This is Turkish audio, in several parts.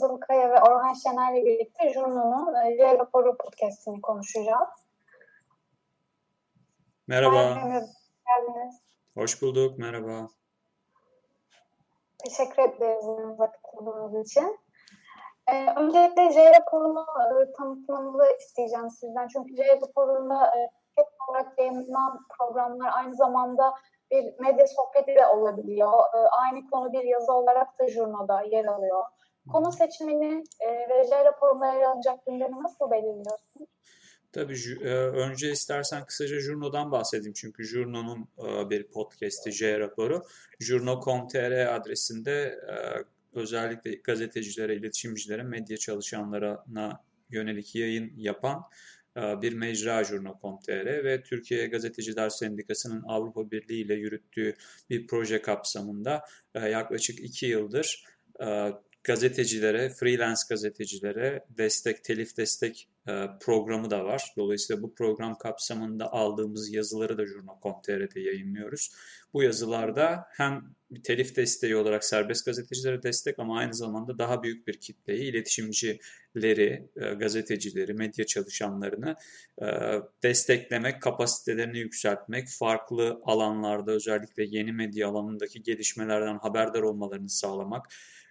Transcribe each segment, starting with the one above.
Kızılkaya ve Orhan Şener'le birlikte Juno'nun e, raporu podcastini konuşacağız. Merhaba. Geldiniz. Hoş bulduk. Merhaba. Teşekkür ederiz vakit bulduğunuz için. Ee, öncelikle J raporunu e, tanıtmanızı isteyeceğim sizden. Çünkü J raporunda e, hep olarak yayınlanan programlar aynı zamanda bir medya sohbeti de olabiliyor. E, aynı konu bir yazı olarak da jurnoda yer alıyor. Konu seçimini e, ve J raporunda yer alacak gündemi nasıl belirliyorsun? Tabii e, önce istersen kısaca Jurno'dan bahsedeyim. Çünkü Jurno'nun e, bir podcast'i J raporu. Jurno.com.tr adresinde e, özellikle gazetecilere, iletişimcilere, medya çalışanlarına yönelik yayın yapan bir mecra Jurno.com.tr ve Türkiye Gazeteciler Sendikası'nın Avrupa Birliği ile yürüttüğü bir proje kapsamında yaklaşık iki yıldır gazetecilere, freelance gazetecilere destek, telif destek e, programı da var. Dolayısıyla bu program kapsamında aldığımız yazıları da Jurno.com.tr'de yayınlıyoruz. Bu yazılarda hem bir telif desteği olarak serbest gazetecilere destek ama aynı zamanda daha büyük bir kitleyi, iletişimcileri, e, gazetecileri, medya çalışanlarını e, desteklemek, kapasitelerini yükseltmek, farklı alanlarda özellikle yeni medya alanındaki gelişmelerden haberdar olmalarını sağlamak,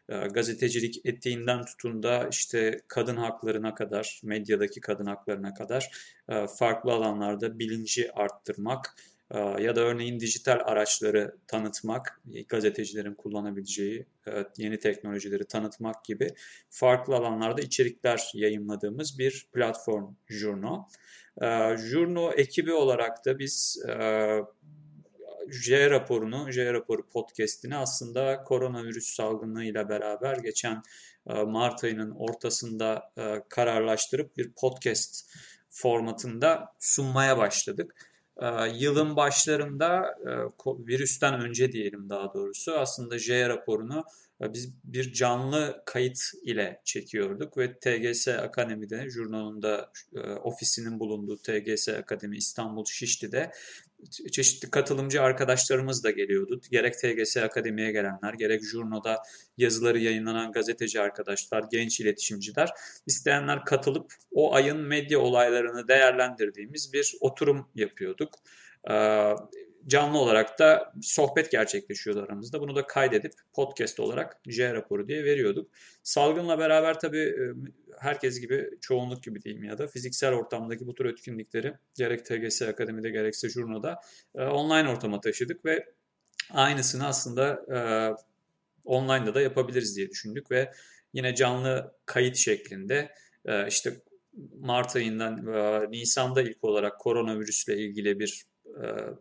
gazetecilik etiğinden tutun da işte kadın haklarına kadar, medyadaki kadın haklarına kadar e, farklı alanlarda bilinci arttırmak e, ya da örneğin dijital araçları tanıtmak, gazetecilerin kullanabileceği e, yeni teknolojileri tanıtmak gibi farklı alanlarda içerikler yayınladığımız bir platform Jurno. Jurno ekibi olarak da biz J raporunu, J raporu podcast'ini aslında koronavirüs salgınıyla beraber geçen e, Mart ayının ortasında e, kararlaştırıp bir podcast formatında sunmaya başladık. E, yılın başlarında virüsten önce diyelim daha doğrusu aslında J raporunu biz bir canlı kayıt ile çekiyorduk ve TGS Akademi'de, jurnalın da ofisinin bulunduğu TGS Akademi İstanbul Şişli'de çeşitli katılımcı arkadaşlarımız da geliyordu. Gerek TGS Akademi'ye gelenler, gerek Jurno'da yazıları yayınlanan gazeteci arkadaşlar, genç iletişimciler, isteyenler katılıp o ayın medya olaylarını değerlendirdiğimiz bir oturum yapıyorduk. Canlı olarak da sohbet gerçekleşiyordu aramızda. Bunu da kaydedip podcast olarak J raporu diye veriyorduk. Salgınla beraber tabii e, herkes gibi, çoğunluk gibi diyeyim ya da fiziksel ortamdaki bu tür etkinlikleri gerek TGS Akademi'de gerekse Jurno'da e, online ortama taşıdık ve aynısını aslında e, online'da da yapabiliriz diye düşündük ve yine canlı kayıt şeklinde işte Mart ayından Nisan'da ilk olarak koronavirüsle ilgili bir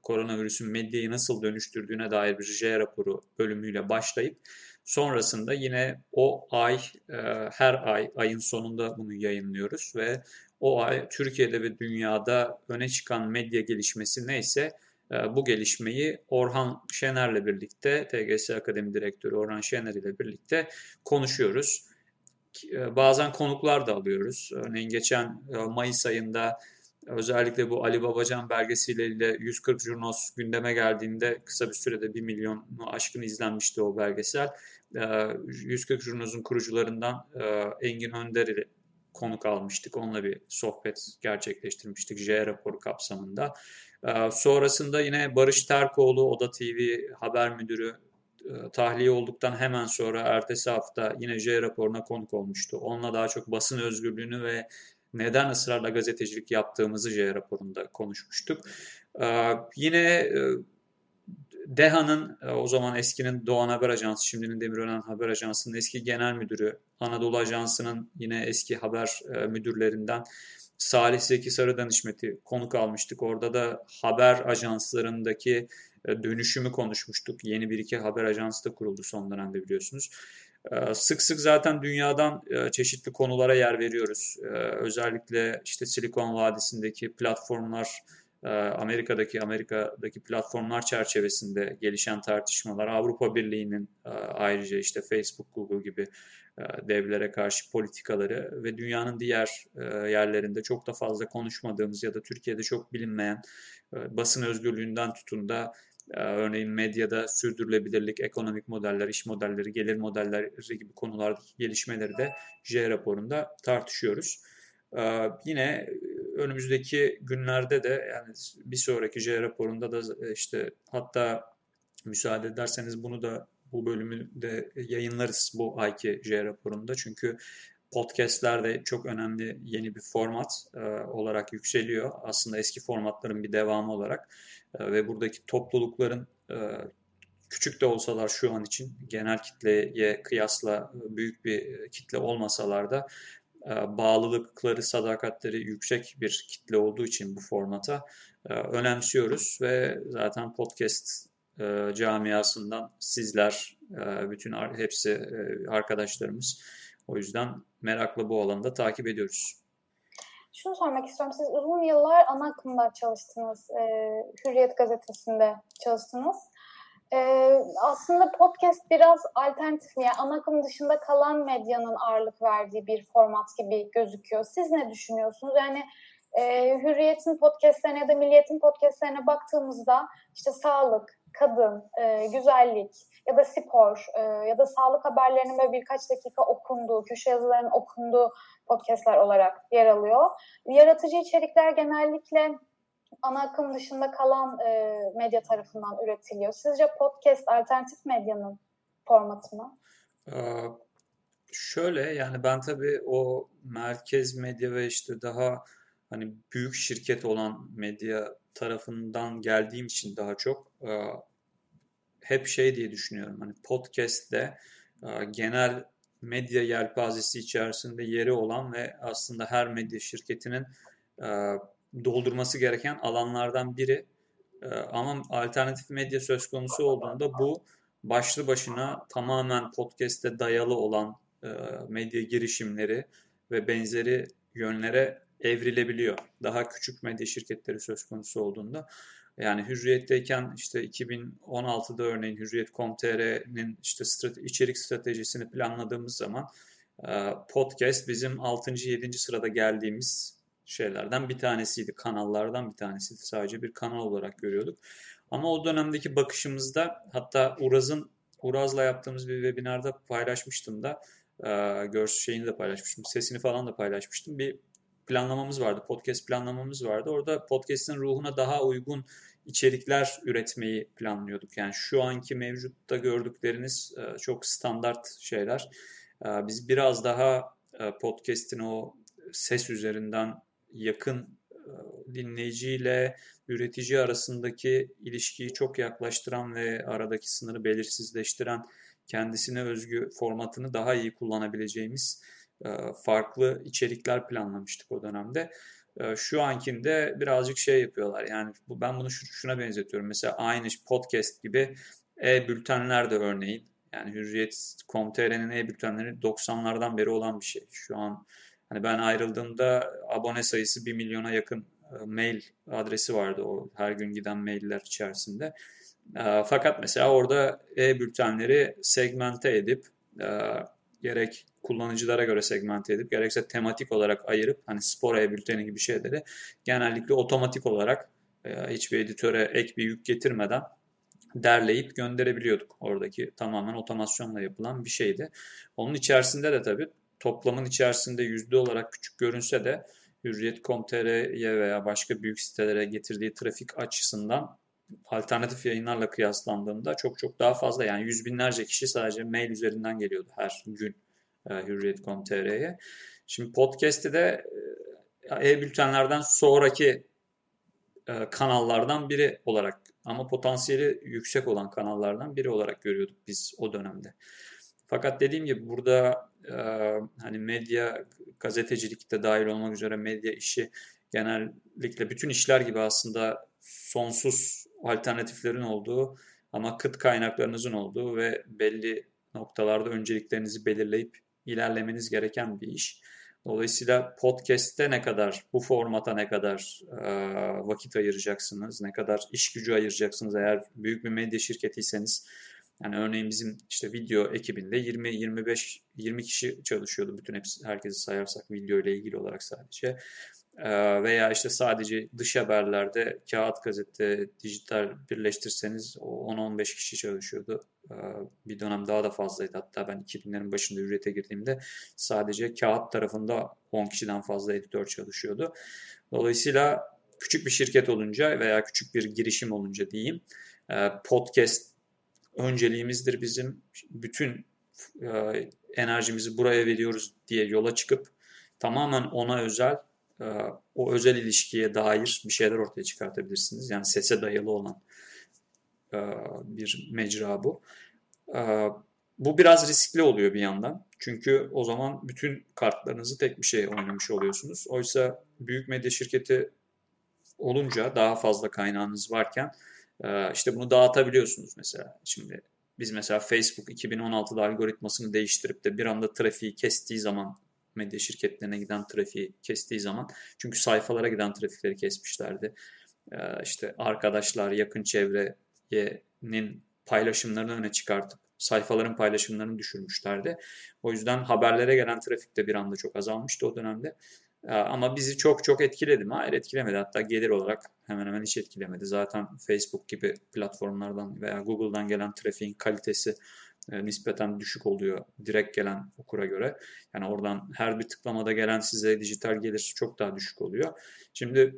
koronavirüsün medyayı nasıl dönüştürdüğüne dair bir J raporu bölümüyle başlayıp sonrasında yine o ay e, her ay ayın sonunda bunu yayınlıyoruz ve o ay Türkiye'de ve dünyada öne çıkan medya gelişmesi neyse e, bu gelişmeyi Orhan Şener'le birlikte TGS Akademi Direktörü Orhan Şener ile birlikte konuşuyoruz. Bazen konuklar da alıyoruz. Örneğin geçen Mayıs ayında Özellikle bu Ali Babacan belgeseliyle 140 Jurnos gündeme geldiğinde kısa bir sürede 1 milyonu aşkın izlenmişti o belgesel. 140 ee, Jurnos'un kurucularından e, Engin Önder ile konuk almıştık. Onunla bir sohbet gerçekleştirmiştik J raporu kapsamında. Ee, sonrasında yine Barış Terkoğlu, Oda TV haber müdürü e, tahliye olduktan hemen sonra ertesi hafta yine J raporuna konuk olmuştu. Onunla daha çok basın özgürlüğünü ve neden ısrarla gazetecilik yaptığımızı J raporunda konuşmuştuk. Ee, yine e, DEHA'nın e, o zaman eskinin Doğan Haber Ajansı, şimdinin Demirören Haber Ajansı'nın eski genel müdürü, Anadolu Ajansı'nın yine eski haber e, müdürlerinden Salih Zeki Sarıdan İşmet'i konuk almıştık. Orada da haber ajanslarındaki dönüşümü konuşmuştuk. Yeni bir iki haber ajansı da kuruldu son dönemde biliyorsunuz. Ee, sık sık zaten dünyadan e, çeşitli konulara yer veriyoruz. Özellikle işte Silikon Vadisi'ndeki platformlar, e, Amerika'daki Amerika'daki platformlar çerçevesinde gelişen tartışmalar, Avrupa Birliği'nin e, ayrıca işte Facebook, Google gibi devlere karşı politikaları ve dünyanın diğer yerlerinde çok da fazla konuşmadığımız ya da Türkiye'de çok bilinmeyen basın özgürlüğünden tutun da örneğin medyada sürdürülebilirlik, ekonomik modeller, iş modelleri, gelir modelleri gibi konulardaki gelişmeleri de J raporunda tartışıyoruz. Ee, yine önümüzdeki günlerde de yani bir sonraki J raporunda da işte hatta müsaade ederseniz bunu da bu bölümü de yayınlarız bu ayki J raporunda. Çünkü podcastler de çok önemli yeni bir format e, olarak yükseliyor. Aslında eski formatların bir devamı olarak e, ve buradaki toplulukların e, küçük de olsalar şu an için genel kitleye kıyasla büyük bir kitle olmasalar da bağlılıkları, sadakatleri yüksek bir kitle olduğu için bu formata önemsiyoruz ve zaten podcast camiasından sizler, bütün hepsi arkadaşlarımız. O yüzden merakla bu alanda takip ediyoruz. Şunu sormak istiyorum. Siz uzun yıllar ana akımda çalıştınız. Hürriyet gazetesinde çalıştınız. Ee, aslında podcast biraz alternatif yani ana akım dışında kalan medyanın ağırlık verdiği bir format gibi gözüküyor. Siz ne düşünüyorsunuz? Yani e, Hürriyet'in podcastlerine ya da Milliyet'in podcastlerine baktığımızda işte sağlık, kadın, e, güzellik ya da spor e, ya da sağlık haberlerinin böyle birkaç dakika okunduğu, köşe yazılarının okunduğu podcastler olarak yer alıyor. Yaratıcı içerikler genellikle ana akım dışında kalan e, medya tarafından üretiliyor. Sizce podcast alternatif medyanın formatı mı? Ee, şöyle yani ben tabii o merkez medya ve işte daha hani büyük şirket olan medya tarafından geldiğim için daha çok e, hep şey diye düşünüyorum. Hani podcast'te e, genel medya yelpazesi içerisinde yeri olan ve aslında her medya şirketinin e, doldurması gereken alanlardan biri. Ee, ama alternatif medya söz konusu olduğunda bu başlı başına tamamen podcast'e dayalı olan e, medya girişimleri ve benzeri yönlere evrilebiliyor. Daha küçük medya şirketleri söz konusu olduğunda. Yani Hürriyet'teyken işte 2016'da örneğin Hürriyet.com.tr'nin işte içerik stratejisini planladığımız zaman e, podcast bizim 6. 7. sırada geldiğimiz şeylerden bir tanesiydi. Kanallardan bir tanesiydi. Sadece bir kanal olarak görüyorduk. Ama o dönemdeki bakışımızda hatta Uraz'ın Uraz'la yaptığımız bir webinarda paylaşmıştım da e, görsel şeyini de paylaşmıştım. Sesini falan da paylaşmıştım. Bir planlamamız vardı. Podcast planlamamız vardı. Orada podcast'in ruhuna daha uygun içerikler üretmeyi planlıyorduk. Yani şu anki mevcutta gördükleriniz e, çok standart şeyler. E, biz biraz daha e, podcast'in o ses üzerinden yakın dinleyiciyle üretici arasındaki ilişkiyi çok yaklaştıran ve aradaki sınırı belirsizleştiren kendisine özgü formatını daha iyi kullanabileceğimiz farklı içerikler planlamıştık o dönemde. E, şu ankinde birazcık şey yapıyorlar. Yani ben bunu şuna benzetiyorum. Mesela aynı podcast gibi e-bültenler de örneğin. Yani Hürriyet.com.tr'nin e-bültenleri 90'lardan beri olan bir şey. Şu an Hani ben ayrıldığımda abone sayısı 1 milyona yakın e, mail adresi vardı o her gün giden mailler içerisinde. E, fakat mesela orada e-bültenleri segmente edip e, gerek kullanıcılara göre segmente edip gerekse tematik olarak ayırıp hani spor e-bülteni gibi şeyleri genellikle otomatik olarak hiçbir editöre ek bir yük getirmeden derleyip gönderebiliyorduk. Oradaki tamamen otomasyonla yapılan bir şeydi. Onun içerisinde de tabii toplamın içerisinde yüzde olarak küçük görünse de Hürriyet.com.tr'ye veya başka büyük sitelere getirdiği trafik açısından alternatif yayınlarla kıyaslandığında çok çok daha fazla. Yani yüz binlerce kişi sadece mail üzerinden geliyordu her gün e, Hürriyet.com.tr'ye. Şimdi podcast'te de e, e-bültenlerden sonraki e, kanallardan biri olarak ama potansiyeli yüksek olan kanallardan biri olarak görüyorduk biz o dönemde. Fakat dediğim gibi burada e, hani medya, gazetecilikte dahil olmak üzere medya işi genellikle bütün işler gibi aslında sonsuz alternatiflerin olduğu ama kıt kaynaklarınızın olduğu ve belli noktalarda önceliklerinizi belirleyip ilerlemeniz gereken bir iş. Dolayısıyla podcast'te ne kadar, bu formata ne kadar e, vakit ayıracaksınız, ne kadar iş gücü ayıracaksınız eğer büyük bir medya şirketiyseniz yani örneğin bizim işte video ekibinde 20 25 20 kişi çalışıyordu bütün hepsi herkesi sayarsak video ile ilgili olarak sadece. Ee, veya işte sadece dış haberlerde kağıt gazete, dijital birleştirseniz o 10-15 kişi çalışıyordu. Ee, bir dönem daha da fazlaydı. Hatta ben 2000'lerin başında ücrete girdiğimde sadece kağıt tarafında 10 kişiden fazla editör çalışıyordu. Dolayısıyla küçük bir şirket olunca veya küçük bir girişim olunca diyeyim e, podcast önceliğimizdir bizim. Bütün e, enerjimizi buraya veriyoruz diye yola çıkıp tamamen ona özel o özel ilişkiye dair bir şeyler ortaya çıkartabilirsiniz. Yani sese dayalı olan e, bir mecra bu. E, bu biraz riskli oluyor bir yandan. Çünkü o zaman bütün kartlarınızı tek bir şeye oynamış oluyorsunuz. Oysa büyük medya şirketi olunca daha fazla kaynağınız varken işte bunu dağıtabiliyorsunuz mesela. Şimdi biz mesela Facebook 2016'da algoritmasını değiştirip de bir anda trafiği kestiği zaman medya şirketlerine giden trafiği kestiği zaman çünkü sayfalara giden trafikleri kesmişlerdi. Ee, işte arkadaşlar, yakın çevrenin paylaşımlarını öne çıkartıp sayfaların paylaşımlarını düşürmüşlerdi. O yüzden haberlere gelen trafik de bir anda çok azalmıştı o dönemde. Ee, ama bizi çok çok etkiledi mi? Hayır etkilemedi. Hatta gelir olarak hemen hemen hiç etkilemedi. Zaten Facebook gibi platformlardan veya Google'dan gelen trafiğin kalitesi e, nispeten düşük oluyor direkt gelen okura göre. Yani oradan her bir tıklamada gelen size dijital gelir çok daha düşük oluyor. Şimdi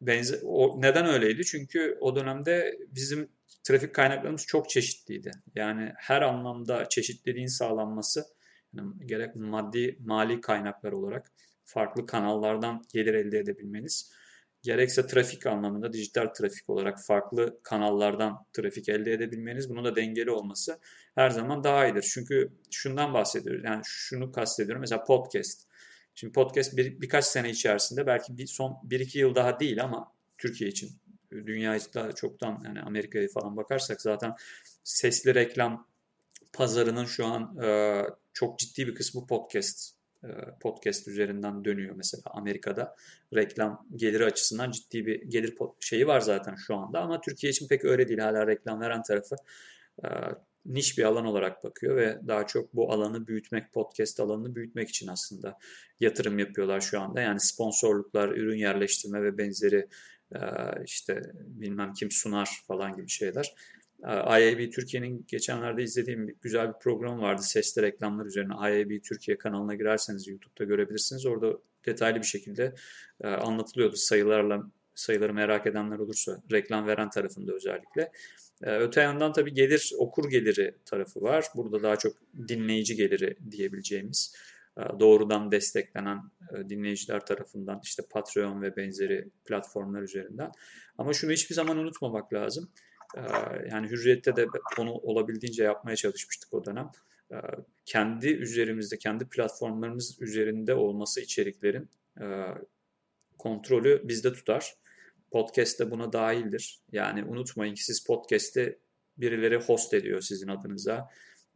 benze o neden öyleydi? Çünkü o dönemde bizim trafik kaynaklarımız çok çeşitliydi. Yani her anlamda çeşitliliğin sağlanması yani gerek maddi mali kaynaklar olarak farklı kanallardan gelir elde edebilmeniz gerekse trafik anlamında dijital trafik olarak farklı kanallardan trafik elde edebilmeniz bunun da dengeli olması her zaman daha iyidir. Çünkü şundan bahsediyoruz. Yani şunu kastediyorum. Mesela podcast. Şimdi podcast bir, birkaç sene içerisinde belki bir son 1-2 yıl daha değil ama Türkiye için dünya için daha çoktan yani Amerika'ya falan bakarsak zaten sesli reklam pazarının şu an e, çok ciddi bir kısmı podcast podcast üzerinden dönüyor mesela Amerika'da. Reklam geliri açısından ciddi bir gelir şeyi var zaten şu anda ama Türkiye için pek öyle değil. Hala reklam veren tarafı e, niş bir alan olarak bakıyor ve daha çok bu alanı büyütmek, podcast alanını büyütmek için aslında yatırım yapıyorlar şu anda. Yani sponsorluklar, ürün yerleştirme ve benzeri e, işte bilmem kim sunar falan gibi şeyler. IAB Türkiye'nin geçenlerde izlediğim güzel bir program vardı. Sesli reklamlar üzerine. IAB Türkiye kanalına girerseniz YouTube'da görebilirsiniz. Orada detaylı bir şekilde e, anlatılıyordu sayılarla sayıları merak edenler olursa reklam veren tarafında özellikle. E, öte yandan tabii gelir okur geliri tarafı var. Burada daha çok dinleyici geliri diyebileceğimiz e, doğrudan desteklenen dinleyiciler tarafından işte Patreon ve benzeri platformlar üzerinden. Ama şunu hiçbir zaman unutmamak lazım. Ee, yani Hürriyet'te de onu olabildiğince yapmaya çalışmıştık o dönem. Ee, kendi üzerimizde, kendi platformlarımız üzerinde olması içeriklerin e, kontrolü bizde tutar. Podcast de buna dahildir. Yani unutmayın ki siz podcast'te birileri host ediyor sizin adınıza.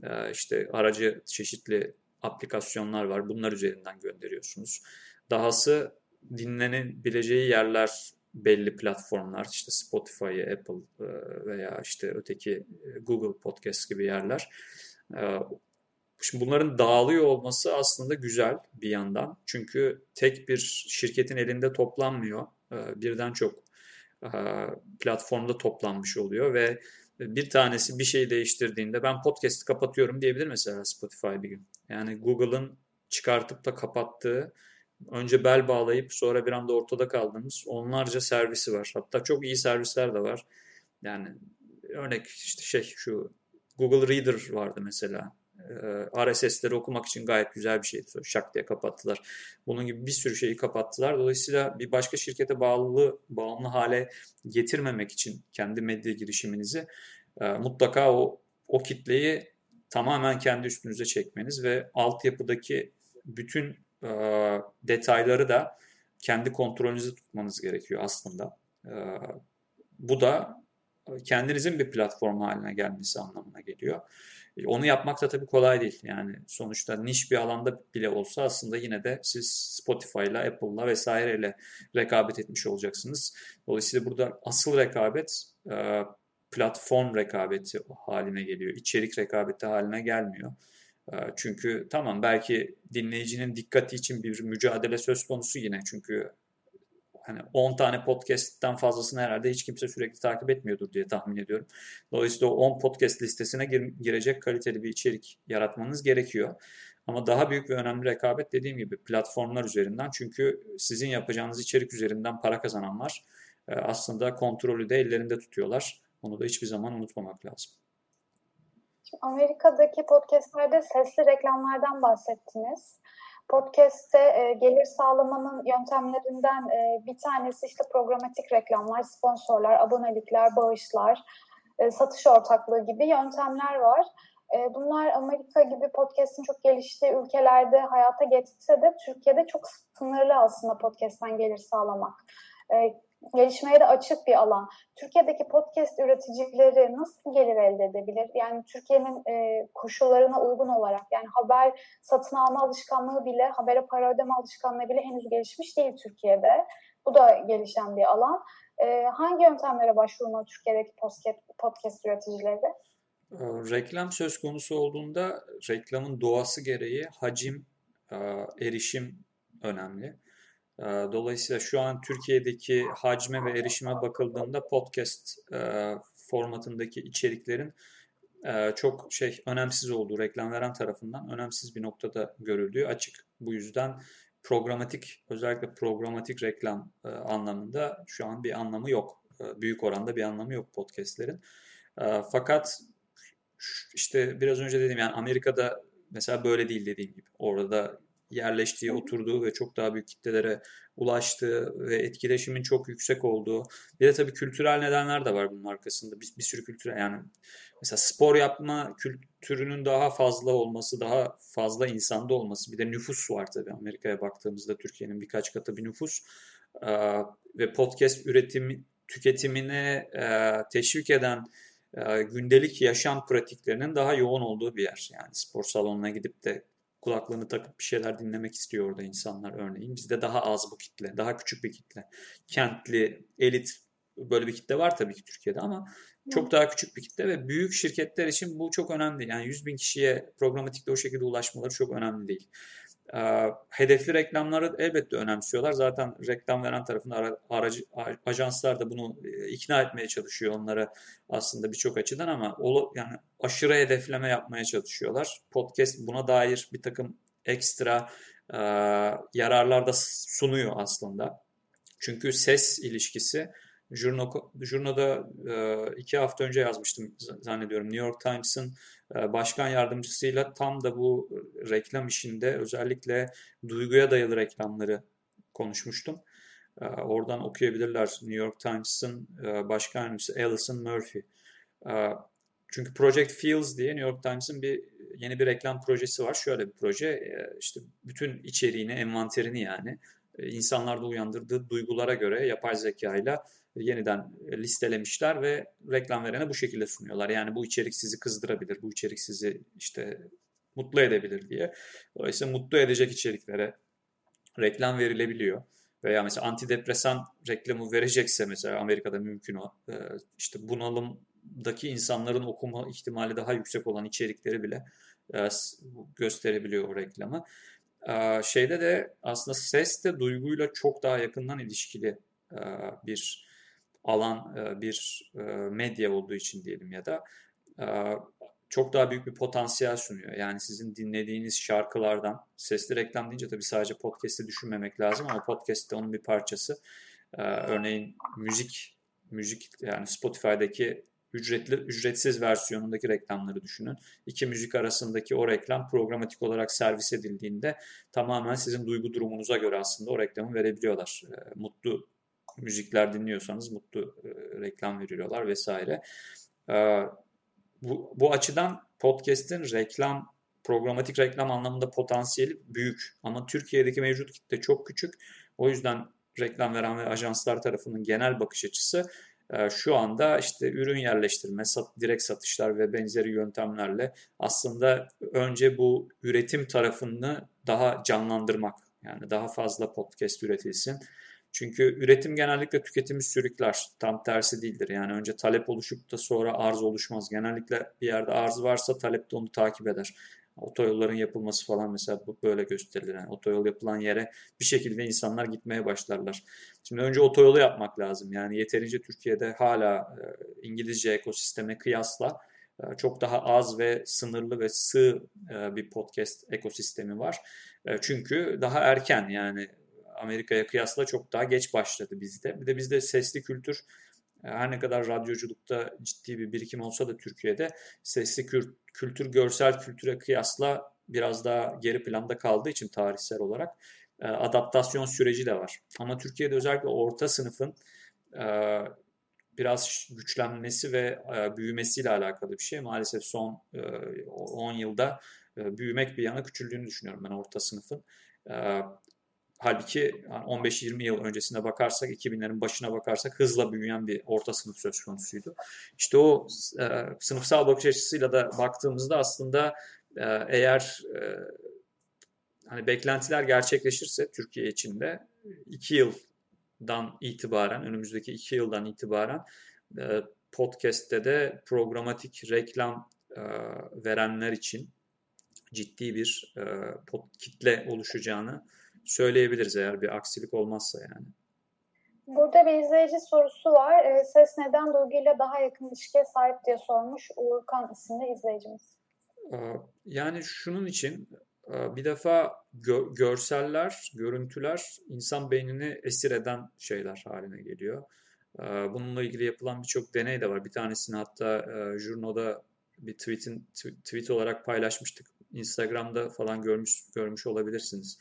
Ee, işte aracı çeşitli aplikasyonlar var. Bunlar üzerinden gönderiyorsunuz. Dahası dinlenebileceği yerler belli platformlar işte Spotify, Apple e, veya işte öteki e, Google Podcast gibi yerler. E, şimdi bunların dağılıyor olması aslında güzel bir yandan. Çünkü tek bir şirketin elinde toplanmıyor. Birden çok platformda toplanmış oluyor ve bir tanesi bir şey değiştirdiğinde ben podcast'i kapatıyorum diyebilir mesela Spotify bir gün. Yani Google'ın çıkartıp da kapattığı önce bel bağlayıp sonra bir anda ortada kaldığımız onlarca servisi var. Hatta çok iyi servisler de var. Yani örnek işte şey şu Google Reader vardı mesela. Ee, RSS'leri okumak için gayet güzel bir şeydi. Şak diye kapattılar. Bunun gibi bir sürü şeyi kapattılar. Dolayısıyla bir başka şirkete bağlı bağımlı hale getirmemek için kendi medya girişiminizi e, mutlaka o o kitleyi tamamen kendi üstünüze çekmeniz ve altyapıdaki bütün e, detayları da kendi kontrolünüzde tutmanız gerekiyor aslında. E, bu da kendinizin bir platform haline gelmesi anlamına geliyor. E, onu yapmak da tabii kolay değil. Yani sonuçta niş bir alanda bile olsa aslında yine de siz Spotify'la, Apple'la vesaireyle rekabet etmiş olacaksınız. Dolayısıyla burada asıl rekabet e, platform rekabeti haline geliyor. İçerik rekabeti haline gelmiyor. Ee, çünkü tamam belki dinleyicinin dikkati için bir mücadele söz konusu yine çünkü hani 10 tane podcast'ten fazlasını herhalde hiç kimse sürekli takip etmiyordur diye tahmin ediyorum. Dolayısıyla o 10 podcast listesine gir, girecek kaliteli bir içerik yaratmanız gerekiyor. Ama daha büyük ve önemli rekabet dediğim gibi platformlar üzerinden. Çünkü sizin yapacağınız içerik üzerinden para kazananlar e, aslında kontrolü de ellerinde tutuyorlar. Onu da hiçbir zaman unutmamak lazım. Amerika'daki podcastlerde sesli reklamlardan bahsettiniz. Podcast'te e, gelir sağlamanın yöntemlerinden e, bir tanesi işte programatik reklamlar, sponsorlar, abonelikler, bağışlar, e, satış ortaklığı gibi yöntemler var. E, bunlar Amerika gibi podcast'in çok geliştiği ülkelerde hayata geçse de Türkiye'de çok sınırlı aslında podcast'ten gelir sağlamak. Gelişmeye de açık bir alan. Türkiye'deki podcast üreticileri nasıl gelir elde edebilir? Yani Türkiye'nin e, koşullarına uygun olarak yani haber satın alma alışkanlığı bile, habere para ödeme alışkanlığı bile henüz gelişmiş değil Türkiye'de. Bu da gelişen bir alan. E, hangi yöntemlere başvurmalı Türkiye'deki podcast, podcast üreticileri? Ee, reklam söz konusu olduğunda reklamın doğası gereği hacim, e, erişim önemli. Ee, dolayısıyla şu an Türkiye'deki hacme ve erişime bakıldığında podcast e, formatındaki içeriklerin e, çok şey önemsiz olduğu reklam veren tarafından önemsiz bir noktada görüldüğü açık. Bu yüzden programatik özellikle programatik reklam e, anlamında şu an bir anlamı yok. Büyük oranda bir anlamı yok podcastlerin. Fakat işte biraz önce dedim yani Amerika'da mesela böyle değil dediğim gibi. Orada yerleştiği, oturduğu ve çok daha büyük kitlelere ulaştığı ve etkileşimin çok yüksek olduğu. Bir de tabii kültürel nedenler de var bunun arkasında. Bir, bir sürü kültürel yani mesela spor yapma kültürünün daha fazla olması, daha fazla insanda olması. Bir de nüfus var tabii Amerika'ya baktığımızda Türkiye'nin birkaç katı bir nüfus. Ee, ve podcast üretimi, tüketimine e, teşvik eden gündelik yaşam pratiklerinin daha yoğun olduğu bir yer. Yani spor salonuna gidip de kulaklığını takıp bir şeyler dinlemek istiyor orada insanlar örneğin. Bizde daha az bu kitle, daha küçük bir kitle. Kentli, elit böyle bir kitle var tabii ki Türkiye'de ama çok daha küçük bir kitle ve büyük şirketler için bu çok önemli. Yani 100 bin kişiye programatikle o şekilde ulaşmaları çok önemli değil. Ee, hedefli reklamları elbette önemsiyorlar. Zaten reklam veren tarafında aracı, ajanslar da bunu e, ikna etmeye çalışıyor onlara aslında birçok açıdan ama yani aşırı hedefleme yapmaya çalışıyorlar. Podcast buna dair bir takım ekstra e, yararlar da sunuyor aslında. Çünkü ses ilişkisi Jurno, e, iki hafta önce yazmıştım zannediyorum. New York Times'ın başkan yardımcısıyla tam da bu reklam işinde özellikle duyguya dayalı reklamları konuşmuştum. E, oradan okuyabilirler New York Times'ın e, başkan yardımcısı Alison Murphy. E, çünkü Project Feels diye New York Times'ın bir yeni bir reklam projesi var. Şöyle bir proje, e, işte bütün içeriğini, envanterini yani e, insanlarda uyandırdığı duygulara göre yapay zeka ile yeniden listelemişler ve reklam verene bu şekilde sunuyorlar. Yani bu içerik sizi kızdırabilir, bu içerik sizi işte mutlu edebilir diye. Dolayısıyla mutlu edecek içeriklere reklam verilebiliyor. Veya mesela antidepresan reklamı verecekse mesela Amerika'da mümkün o. Ee, işte bunalımdaki insanların okuma ihtimali daha yüksek olan içerikleri bile e, gösterebiliyor o reklamı. Şeyde de aslında ses de duyguyla çok daha yakından ilişkili e, bir alan e, bir e, medya olduğu için diyelim ya da çok daha büyük bir potansiyel sunuyor. Yani sizin dinlediğiniz şarkılardan sesli reklam deyince tabii sadece podcast'i düşünmemek lazım ama podcast de onun bir parçası. Örneğin müzik müzik yani Spotify'daki ücretli ücretsiz versiyonundaki reklamları düşünün. İki müzik arasındaki o reklam programatik olarak servis edildiğinde tamamen sizin duygu durumunuza göre aslında o reklamı verebiliyorlar. E, mutlu müzikler dinliyorsanız mutlu e, reklam veriyorlar vesaire. E, bu, bu açıdan podcast'in reklam programatik reklam anlamında potansiyeli büyük ama Türkiye'deki mevcut kitle çok küçük. O yüzden reklam veren ve ajanslar tarafının genel bakış açısı ee, şu anda işte ürün yerleştirme, sat, direkt satışlar ve benzeri yöntemlerle aslında önce bu üretim tarafını daha canlandırmak. Yani daha fazla podcast üretilsin. Çünkü üretim genellikle tüketimi sürükler. Tam tersi değildir. Yani önce talep oluşup da sonra arz oluşmaz. Genellikle bir yerde arz varsa talep de onu takip eder. Otoyolların yapılması falan mesela bu böyle gösterilir. Yani otoyol yapılan yere bir şekilde insanlar gitmeye başlarlar. Şimdi önce otoyolu yapmak lazım. Yani yeterince Türkiye'de hala e, İngilizce ekosisteme kıyasla e, çok daha az ve sınırlı ve sığ e, bir podcast ekosistemi var. Çünkü daha erken yani Amerika'ya kıyasla çok daha geç başladı bizde. Bir de bizde sesli kültür her ne kadar radyoculukta ciddi bir birikim olsa da Türkiye'de sesli kültür görsel kültüre kıyasla biraz daha geri planda kaldığı için tarihsel olarak adaptasyon süreci de var. Ama Türkiye'de özellikle orta sınıfın biraz güçlenmesi ve büyümesiyle alakalı bir şey. Maalesef son 10 yılda büyümek bir yana küçüldüğünü düşünüyorum ben orta sınıfın. Halbuki 15-20 yıl öncesine bakarsak, 2000'lerin başına bakarsak hızla büyüyen bir orta sınıf söz konusuydu. İşte o e, sınıfsal bakış açısıyla da baktığımızda aslında e, eğer e, hani beklentiler gerçekleşirse Türkiye içinde 2 yıldan itibaren, önümüzdeki 2 yıldan itibaren e, podcast'te de programatik reklam e, verenler için ciddi bir e, kitle oluşacağını söyleyebiliriz eğer bir aksilik olmazsa yani. Burada bir izleyici sorusu var. E, ses neden duyguyla daha yakın ilişkiye sahip diye sormuş Uğurkan isimli izleyicimiz. Yani şunun için bir defa gö- görseller, görüntüler insan beynini esir eden şeyler haline geliyor. Bununla ilgili yapılan birçok deney de var. Bir tanesini hatta e, Jurno'da bir tweetin tweet olarak paylaşmıştık. Instagram'da falan görmüş görmüş olabilirsiniz.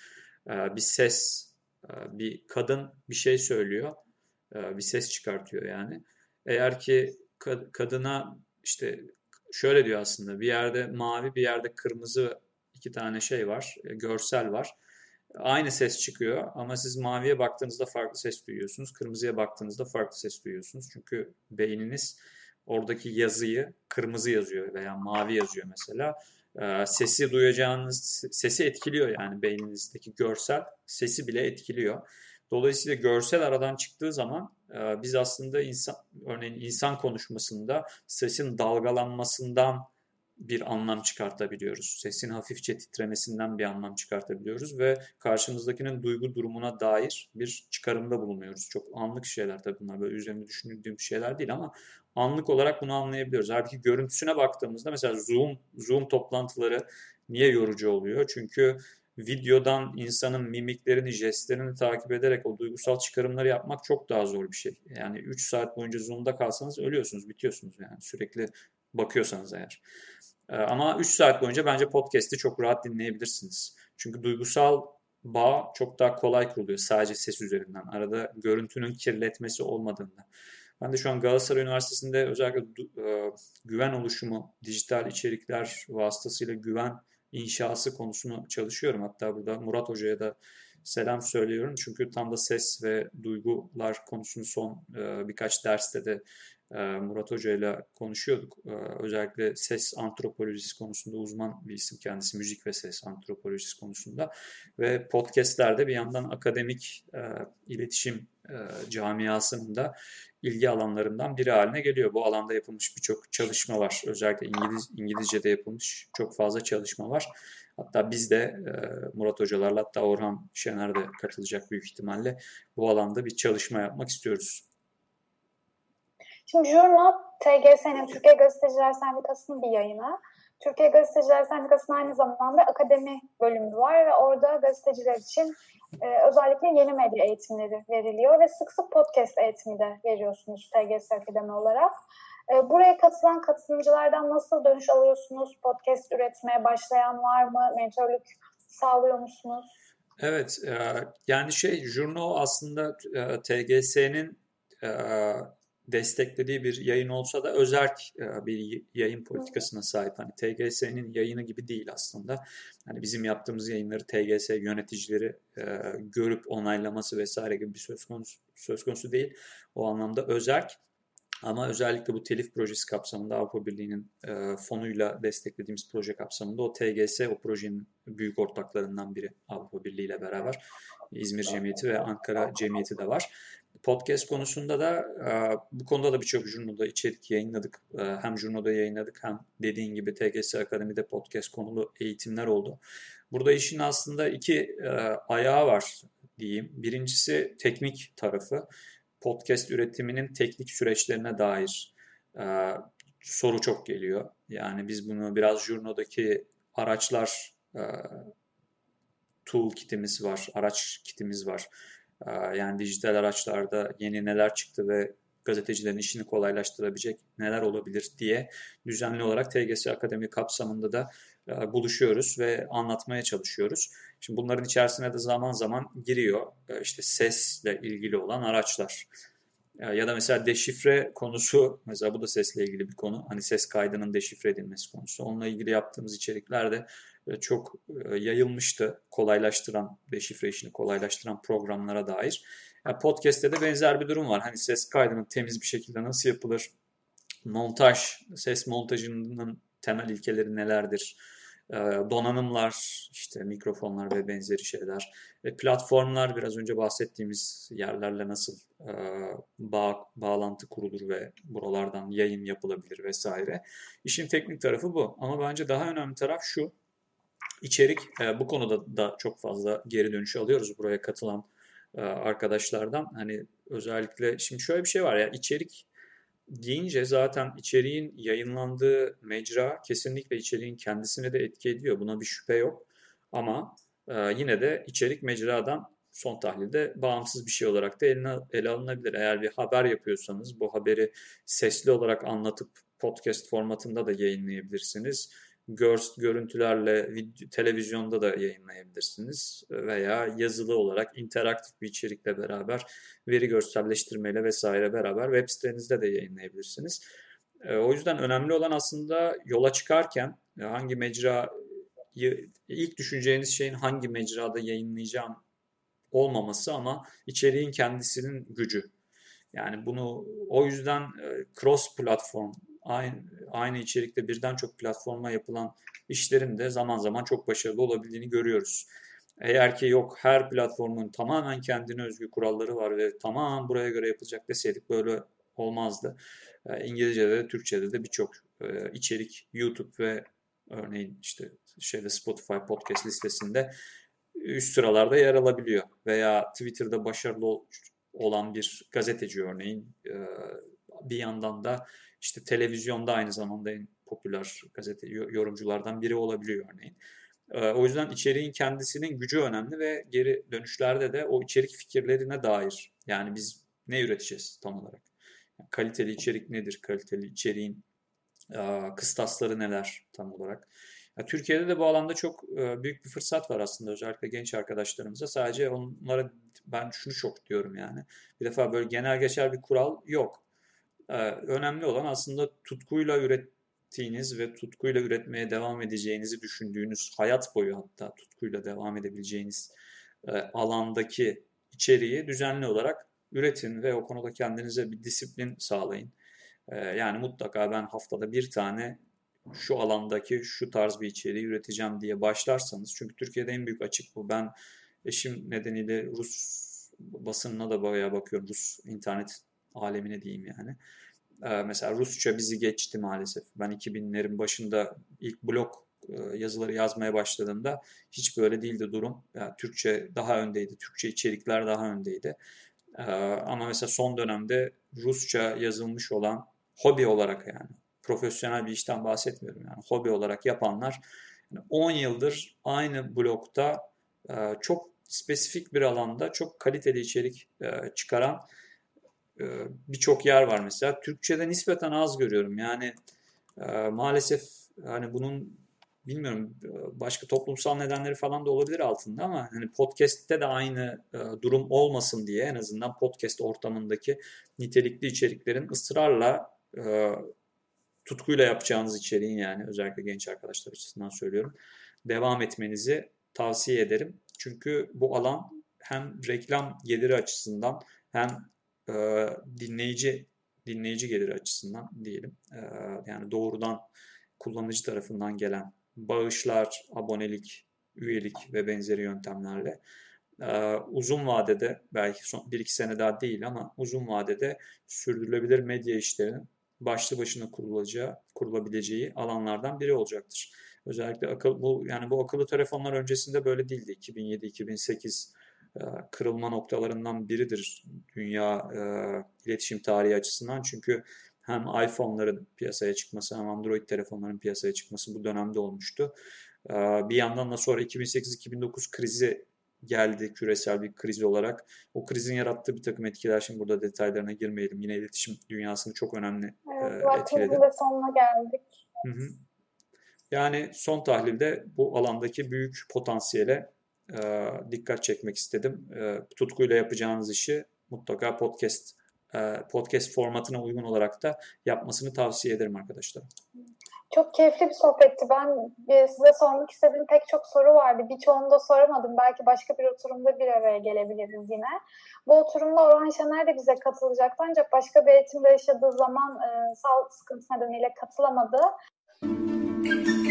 Ee, bir ses, e, bir kadın bir şey söylüyor, e, bir ses çıkartıyor yani. Eğer ki kadına işte şöyle diyor aslında bir yerde mavi bir yerde kırmızı iki tane şey var, e, görsel var. Aynı ses çıkıyor ama siz maviye baktığınızda farklı ses duyuyorsunuz. Kırmızıya baktığınızda farklı ses duyuyorsunuz. Çünkü beyniniz oradaki yazıyı kırmızı yazıyor veya mavi yazıyor mesela. Ee, sesi duyacağınız sesi etkiliyor yani beyninizdeki görsel sesi bile etkiliyor. Dolayısıyla görsel aradan çıktığı zaman e, biz aslında insan örneğin insan konuşmasında sesin dalgalanmasından bir anlam çıkartabiliyoruz. Sesin hafifçe titremesinden bir anlam çıkartabiliyoruz ve karşımızdakinin duygu durumuna dair bir çıkarımda bulunuyoruz. Çok anlık şeyler tabii bunlar böyle üzerinde düşündüğüm şeyler değil ama anlık olarak bunu anlayabiliyoruz. Halbuki görüntüsüne baktığımızda mesela Zoom Zoom toplantıları niye yorucu oluyor? Çünkü videodan insanın mimiklerini, jestlerini takip ederek o duygusal çıkarımları yapmak çok daha zor bir şey. Yani 3 saat boyunca Zoom'da kalsanız ölüyorsunuz, bitiyorsunuz yani sürekli bakıyorsanız eğer. Ee, ama 3 saat boyunca bence podcast'i çok rahat dinleyebilirsiniz. Çünkü duygusal bağ çok daha kolay kuruluyor sadece ses üzerinden. Arada görüntünün kirletmesi olmadığında. Ben de şu an Galatasaray Üniversitesi'nde özellikle e, güven oluşumu, dijital içerikler vasıtasıyla güven inşası konusunu çalışıyorum. Hatta burada Murat Hoca'ya da selam söylüyorum. Çünkü tam da ses ve duygular konusunu son e, birkaç derste de e, Murat Hoca ile konuşuyorduk. E, özellikle ses antropolojisi konusunda uzman bir isim kendisi. Müzik ve ses antropolojisi konusunda. Ve podcastlerde bir yandan akademik e, iletişim camiasının da ilgi alanlarından biri haline geliyor. Bu alanda yapılmış birçok çalışma var. Özellikle İngiliz, İngilizce'de yapılmış çok fazla çalışma var. Hatta biz de Murat Hocalarla hatta Orhan Şener de katılacak büyük ihtimalle bu alanda bir çalışma yapmak istiyoruz. Şimdi Jurno, TGS'nin Türkiye Gazeteciler Sendikası'nın bir yayını. Türkiye Gazeteciler Sendikası'nın aynı zamanda akademi bölümü var ve orada gazeteciler için e, özellikle yeni medya eğitimleri veriliyor ve sık sık podcast eğitimi de veriyorsunuz TGS Akademi olarak. E, buraya katılan katılımcılardan nasıl dönüş alıyorsunuz? Podcast üretmeye başlayan var mı? Mentorluk sağlıyor musunuz? Evet, e, yani şey, Jurno aslında e, TGS'nin desteklediği bir yayın olsa da özerk bir yayın politikasına sahip. Hani TGS'nin yayını gibi değil aslında. Hani bizim yaptığımız yayınları TGS yöneticileri görüp onaylaması vesaire gibi bir söz konusu söz konusu değil. O anlamda özerk. Ama özellikle bu telif projesi kapsamında Avrupa Birliği'nin e, fonuyla desteklediğimiz proje kapsamında o TGS o projenin büyük ortaklarından biri Avrupa Birliği ile beraber İzmir Cemiyeti ve Ankara Cemiyeti de var. Podcast konusunda da e, bu konuda da birçok jurnoda içerik yayınladık. E, hem jurnoda yayınladık hem dediğin gibi TGS Akademi'de podcast konulu eğitimler oldu. Burada işin aslında iki e, ayağı var diyeyim. Birincisi teknik tarafı. Podcast üretiminin teknik süreçlerine dair soru çok geliyor. Yani biz bunu biraz jurnodaki araçlar tool kitimiz var, araç kitimiz var. Yani dijital araçlarda yeni neler çıktı ve gazetecilerin işini kolaylaştırabilecek neler olabilir diye düzenli olarak TGS Akademi kapsamında da buluşuyoruz ve anlatmaya çalışıyoruz. Şimdi bunların içerisine de zaman zaman giriyor işte sesle ilgili olan araçlar. Ya da mesela deşifre konusu, mesela bu da sesle ilgili bir konu. Hani ses kaydının deşifre edilmesi konusu. Onunla ilgili yaptığımız içeriklerde çok e, yayılmıştı. Kolaylaştıran, deşifre işini kolaylaştıran programlara dair. Yani podcast'te de benzer bir durum var. Hani ses kaydının temiz bir şekilde nasıl yapılır? Montaj, ses montajının temel ilkeleri nelerdir? Ee, donanımlar, işte mikrofonlar ve benzeri şeyler ve platformlar biraz önce bahsettiğimiz yerlerle nasıl e, bağ, bağlantı kurulur ve buralardan yayın yapılabilir vesaire. İşin teknik tarafı bu ama bence daha önemli taraf şu. İçerik e, bu konuda da çok fazla geri dönüş alıyoruz buraya katılan arkadaşlardan. Hani özellikle şimdi şöyle bir şey var ya içerik deyince zaten içeriğin yayınlandığı mecra kesinlikle içeriğin kendisine de etki ediyor. Buna bir şüphe yok. Ama e, yine de içerik mecradan son tahlilde bağımsız bir şey olarak da eline, ele alınabilir. Eğer bir haber yapıyorsanız bu haberi sesli olarak anlatıp podcast formatında da yayınlayabilirsiniz gör, görüntülerle video, televizyonda da yayınlayabilirsiniz veya yazılı olarak interaktif bir içerikle beraber veri görselleştirmeyle vesaire beraber web sitenizde de yayınlayabilirsiniz. O yüzden önemli olan aslında yola çıkarken hangi mecra ilk düşüneceğiniz şeyin hangi mecrada yayınlayacağım olmaması ama içeriğin kendisinin gücü. Yani bunu o yüzden cross platform aynı, aynı içerikte birden çok platforma yapılan işlerin de zaman zaman çok başarılı olabildiğini görüyoruz. Eğer ki yok her platformun tamamen kendine özgü kuralları var ve tamam buraya göre yapılacak deseydik böyle olmazdı. E, İngilizce'de de Türkçe'de de birçok e, içerik YouTube ve örneğin işte şeyde Spotify podcast listesinde üst sıralarda yer alabiliyor. Veya Twitter'da başarılı olan bir gazeteci örneğin e, bir yandan da işte televizyonda aynı zamanda en popüler gazete yorumculardan biri olabiliyor örneğin. O yüzden içeriğin kendisinin gücü önemli ve geri dönüşlerde de o içerik fikirlerine dair yani biz ne üreteceğiz tam olarak? kaliteli içerik nedir? Kaliteli içeriğin kıstasları neler tam olarak? Türkiye'de de bu alanda çok büyük bir fırsat var aslında özellikle genç arkadaşlarımıza. Sadece onlara ben şunu çok diyorum yani. Bir defa böyle genel geçer bir kural yok. Ee, önemli olan aslında tutkuyla ürettiğiniz ve tutkuyla üretmeye devam edeceğinizi düşündüğünüz hayat boyu hatta tutkuyla devam edebileceğiniz e, alandaki içeriği düzenli olarak üretin ve o konuda kendinize bir disiplin sağlayın. Ee, yani mutlaka ben haftada bir tane şu alandaki şu tarz bir içeriği üreteceğim diye başlarsanız çünkü Türkiye'de en büyük açık bu. Ben eşim nedeniyle Rus basınına da bayağı bakıyorum. Rus internet alemine diyeyim yani. Ee, mesela Rusça bizi geçti maalesef. Ben 2000'lerin başında ilk blog e, yazıları yazmaya başladığımda hiç böyle değildi durum. Yani Türkçe daha öndeydi. Türkçe içerikler daha öndeydi. Ee, ama mesela son dönemde Rusça yazılmış olan hobi olarak yani profesyonel bir işten bahsetmiyorum yani hobi olarak yapanlar 10 yıldır aynı blokta e, çok spesifik bir alanda çok kaliteli içerik e, çıkaran birçok yer var mesela. Türkçe'de nispeten az görüyorum. Yani e, maalesef hani bunun bilmiyorum başka toplumsal nedenleri falan da olabilir altında ama hani podcast'te de aynı e, durum olmasın diye en azından podcast ortamındaki nitelikli içeriklerin ısrarla e, tutkuyla yapacağınız içeriğin yani özellikle genç arkadaşlar açısından söylüyorum devam etmenizi tavsiye ederim. Çünkü bu alan hem reklam geliri açısından hem e, dinleyici dinleyici geliri açısından diyelim. E, yani doğrudan kullanıcı tarafından gelen bağışlar, abonelik, üyelik ve benzeri yöntemlerle e, uzun vadede belki son bir iki sene daha değil ama uzun vadede sürdürülebilir medya işlerinin başlı başına kurulacağı, kurulabileceği alanlardan biri olacaktır. Özellikle akıl bu yani bu akıllı telefonlar öncesinde böyle değildi. 2007-2008 e, kırılma noktalarından biridir dünya e, iletişim tarihi açısından. Çünkü hem iPhone'ların piyasaya çıkması hem Android telefonların piyasaya çıkması bu dönemde olmuştu. E, bir yandan da sonra 2008-2009 krizi geldi küresel bir kriz olarak. O krizin yarattığı bir takım etkiler. Şimdi burada detaylarına girmeyelim. Yine iletişim dünyasını çok önemli Evet, e, etkiledi. de sonuna geldik. Hı hı. Yani son tahlilde bu alandaki büyük potansiyele e, dikkat çekmek istedim. E, tutkuyla yapacağınız işi mutlaka podcast e, podcast formatına uygun olarak da yapmasını tavsiye ederim arkadaşlar. Çok keyifli bir sohbetti. Ben size sormak istediğim pek çok soru vardı. Birçoğunu da soramadım. Belki başka bir oturumda bir araya gelebiliriz yine. Bu oturumda Orhan Şener de bize katılacaktı. Ancak başka bir eğitimde yaşadığı zaman e, sağlık sıkıntısı nedeniyle katılamadı. Müzik